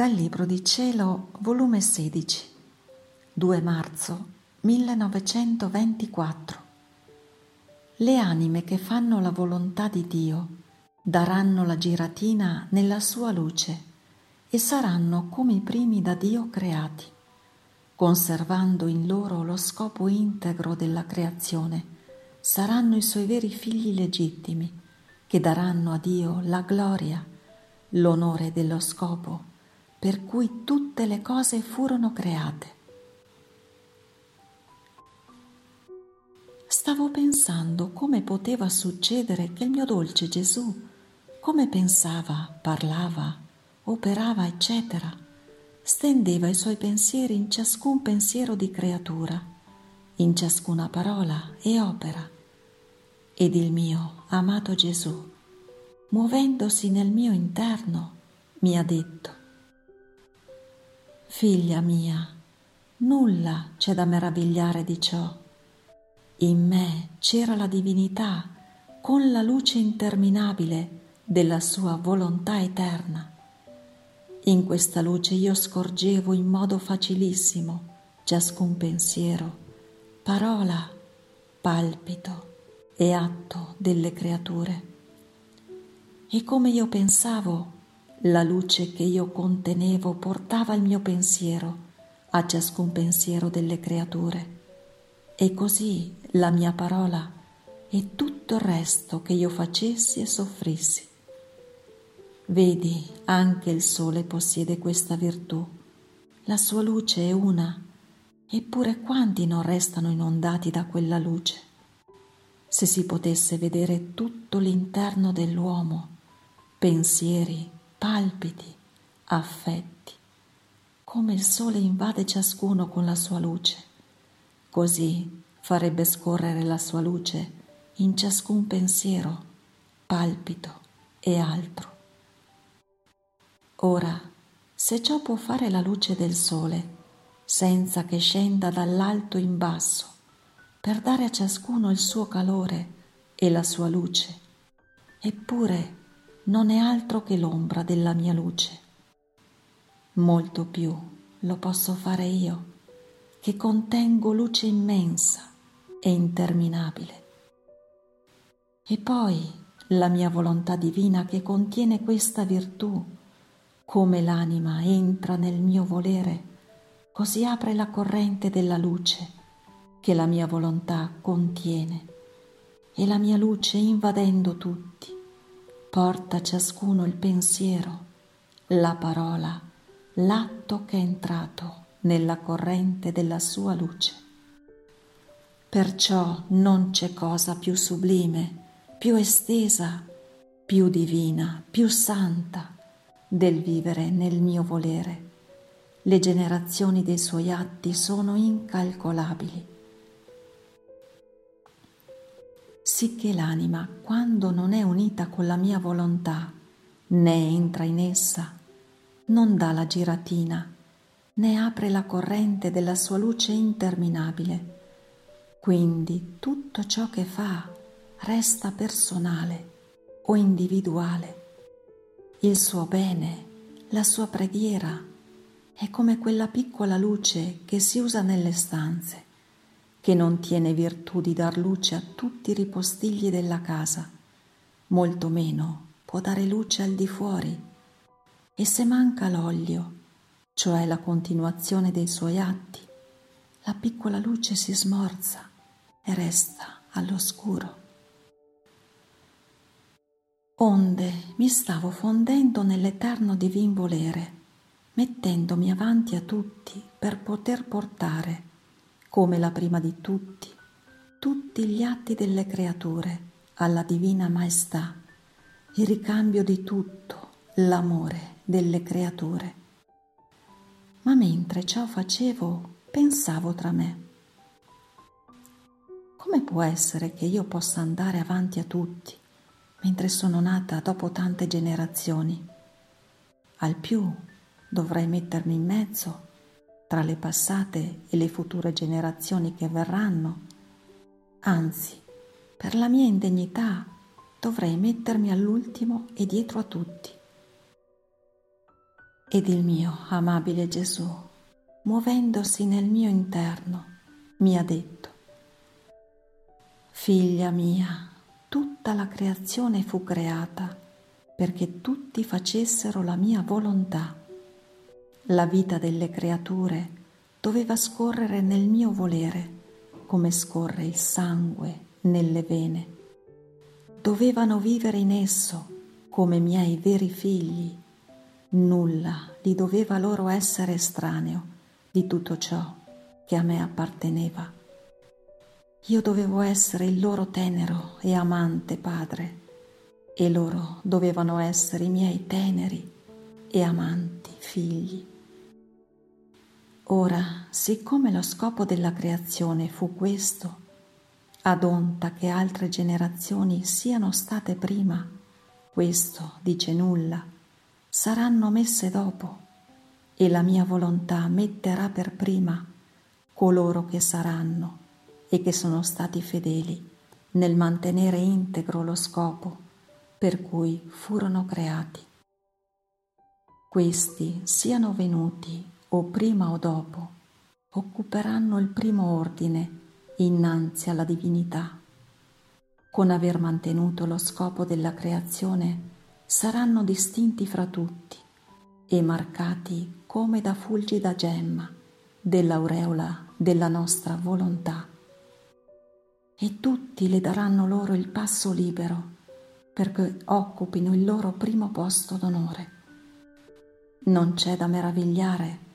Dal Libro di Cielo, volume 16, 2 marzo 1924. Le anime che fanno la volontà di Dio daranno la giratina nella sua luce e saranno come i primi da Dio creati, conservando in loro lo scopo integro della creazione. Saranno i suoi veri figli legittimi che daranno a Dio la gloria, l'onore dello scopo per cui tutte le cose furono create. Stavo pensando come poteva succedere che il mio dolce Gesù, come pensava, parlava, operava, eccetera, stendeva i suoi pensieri in ciascun pensiero di creatura, in ciascuna parola e opera. Ed il mio amato Gesù, muovendosi nel mio interno, mi ha detto, Figlia mia, nulla c'è da meravigliare di ciò. In me c'era la divinità con la luce interminabile della sua volontà eterna. In questa luce io scorgevo in modo facilissimo ciascun pensiero, parola, palpito e atto delle creature. E come io pensavo, la luce che io contenevo portava il mio pensiero a ciascun pensiero delle creature e così la mia parola e tutto il resto che io facessi e soffrissi. Vedi, anche il sole possiede questa virtù. La sua luce è una, eppure quanti non restano inondati da quella luce? Se si potesse vedere tutto l'interno dell'uomo, pensieri, palpiti, affetti, come il sole invade ciascuno con la sua luce, così farebbe scorrere la sua luce in ciascun pensiero, palpito e altro. Ora, se ciò può fare la luce del sole, senza che scenda dall'alto in basso, per dare a ciascuno il suo calore e la sua luce, eppure non è altro che l'ombra della mia luce. Molto più lo posso fare io, che contengo luce immensa e interminabile. E poi la mia volontà divina che contiene questa virtù, come l'anima entra nel mio volere, così apre la corrente della luce che la mia volontà contiene, e la mia luce invadendo tutti porta ciascuno il pensiero, la parola, l'atto che è entrato nella corrente della sua luce. Perciò non c'è cosa più sublime, più estesa, più divina, più santa del vivere nel mio volere. Le generazioni dei suoi atti sono incalcolabili sicché l'anima, quando non è unita con la mia volontà, né entra in essa, non dà la giratina, né apre la corrente della sua luce interminabile. Quindi tutto ciò che fa resta personale o individuale. Il suo bene, la sua preghiera è come quella piccola luce che si usa nelle stanze che non tiene virtù di dar luce a tutti i ripostigli della casa, molto meno può dare luce al di fuori. E se manca l'olio, cioè la continuazione dei suoi atti, la piccola luce si smorza e resta all'oscuro. Onde mi stavo fondendo nell'eterno divin volere, mettendomi avanti a tutti per poter portare come la prima di tutti, tutti gli atti delle creature alla divina maestà, il ricambio di tutto, l'amore delle creature. Ma mentre ciò facevo, pensavo tra me, come può essere che io possa andare avanti a tutti, mentre sono nata dopo tante generazioni? Al più dovrei mettermi in mezzo tra le passate e le future generazioni che verranno. Anzi, per la mia indegnità dovrei mettermi all'ultimo e dietro a tutti. Ed il mio amabile Gesù, muovendosi nel mio interno, mi ha detto, Figlia mia, tutta la creazione fu creata perché tutti facessero la mia volontà. La vita delle creature doveva scorrere nel mio volere come scorre il sangue nelle vene. Dovevano vivere in esso come miei veri figli. Nulla gli doveva loro essere estraneo di tutto ciò che a me apparteneva. Io dovevo essere il loro tenero e amante padre e loro dovevano essere i miei teneri e amanti figli. Ora, siccome lo scopo della creazione fu questo, ad onta che altre generazioni siano state prima, questo dice nulla, saranno messe dopo, e la mia volontà metterà per prima coloro che saranno e che sono stati fedeli nel mantenere integro lo scopo per cui furono creati. Questi siano venuti o prima o dopo, occuperanno il primo ordine innanzi alla divinità. Con aver mantenuto lo scopo della creazione, saranno distinti fra tutti e marcati come da fulgida gemma dell'aureola della nostra volontà. E tutti le daranno loro il passo libero perché occupino il loro primo posto d'onore. Non c'è da meravigliare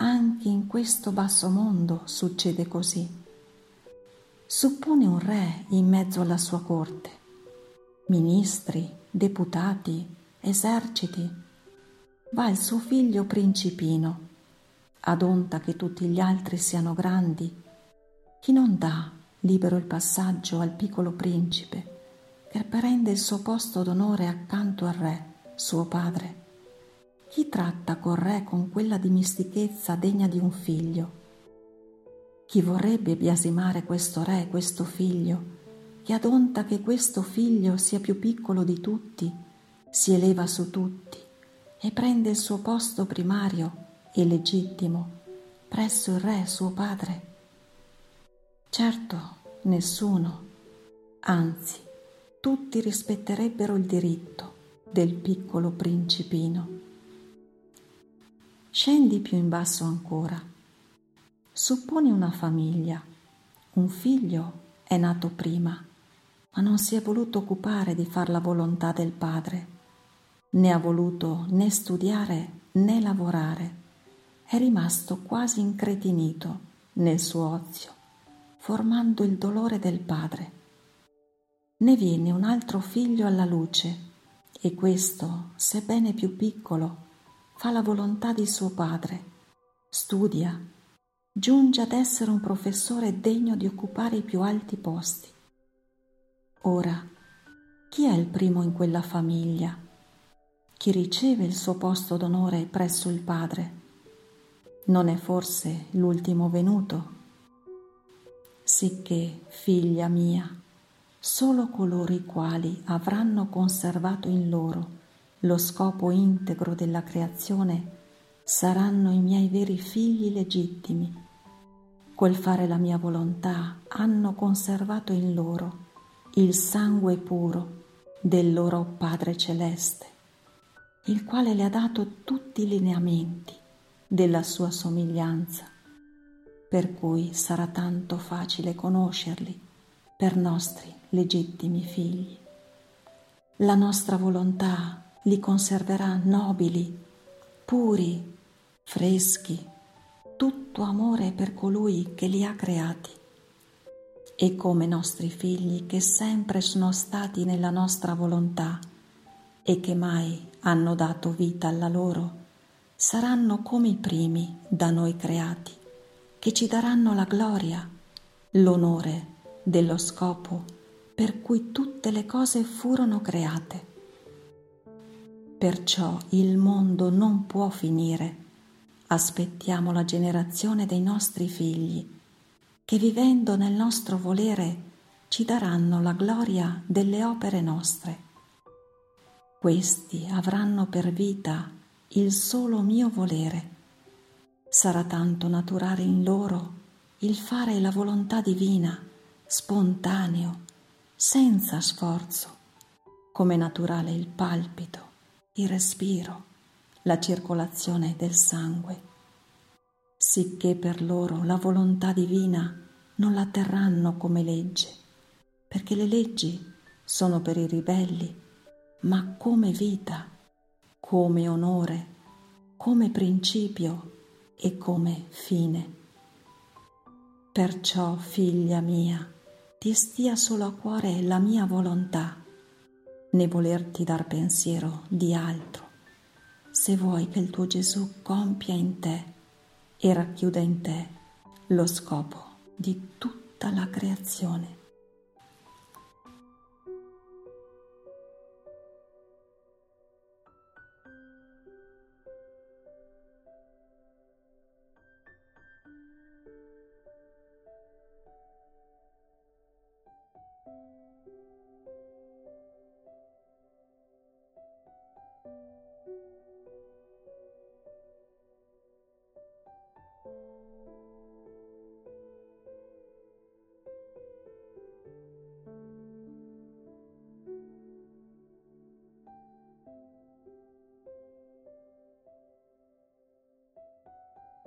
anche in questo basso mondo succede così. Suppone un re in mezzo alla sua corte, ministri, deputati, eserciti. Va il suo figlio principino, ad onta che tutti gli altri siano grandi. Chi non dà libero il passaggio al piccolo principe, che prende il suo posto d'onore accanto al re, suo padre? Chi tratta col re con quella dimistichezza degna di un figlio? Chi vorrebbe biasimare questo re, questo figlio, che adonta che questo figlio sia più piccolo di tutti, si eleva su tutti e prende il suo posto primario e legittimo presso il re suo padre? Certo, nessuno, anzi, tutti rispetterebbero il diritto del piccolo principino. Scendi più in basso ancora. Supponi una famiglia. Un figlio è nato prima, ma non si è voluto occupare di far la volontà del padre. Ne ha voluto né studiare né lavorare. È rimasto quasi incretinito nel suo ozio, formando il dolore del padre. Ne viene un altro figlio alla luce e questo, sebbene più piccolo, fa la volontà di suo padre, studia, giunge ad essere un professore degno di occupare i più alti posti. Ora, chi è il primo in quella famiglia? Chi riceve il suo posto d'onore presso il padre? Non è forse l'ultimo venuto? Sicché, figlia mia, solo coloro i quali avranno conservato in loro lo scopo integro della creazione, saranno i miei veri figli legittimi. Col fare la mia volontà hanno conservato in loro il sangue puro del loro Padre Celeste, il quale le ha dato tutti i lineamenti della sua somiglianza, per cui sarà tanto facile conoscerli per nostri legittimi figli. La nostra volontà li conserverà nobili, puri, freschi, tutto amore per colui che li ha creati. E come nostri figli che sempre sono stati nella nostra volontà e che mai hanno dato vita alla loro, saranno come i primi da noi creati, che ci daranno la gloria, l'onore dello scopo per cui tutte le cose furono create. Perciò il mondo non può finire. Aspettiamo la generazione dei nostri figli, che vivendo nel nostro volere ci daranno la gloria delle opere nostre. Questi avranno per vita il solo mio volere. Sarà tanto naturale in loro il fare la volontà divina, spontaneo, senza sforzo, come naturale il palpito, il respiro, la circolazione del sangue, sicché per loro la volontà divina non la terranno come legge, perché le leggi sono per i ribelli, ma come vita, come onore, come principio e come fine. Perciò, figlia mia, ti stia solo a cuore la mia volontà, né volerti dar pensiero di altro, se vuoi che il tuo Gesù compia in te e racchiuda in te lo scopo di tutta la creazione.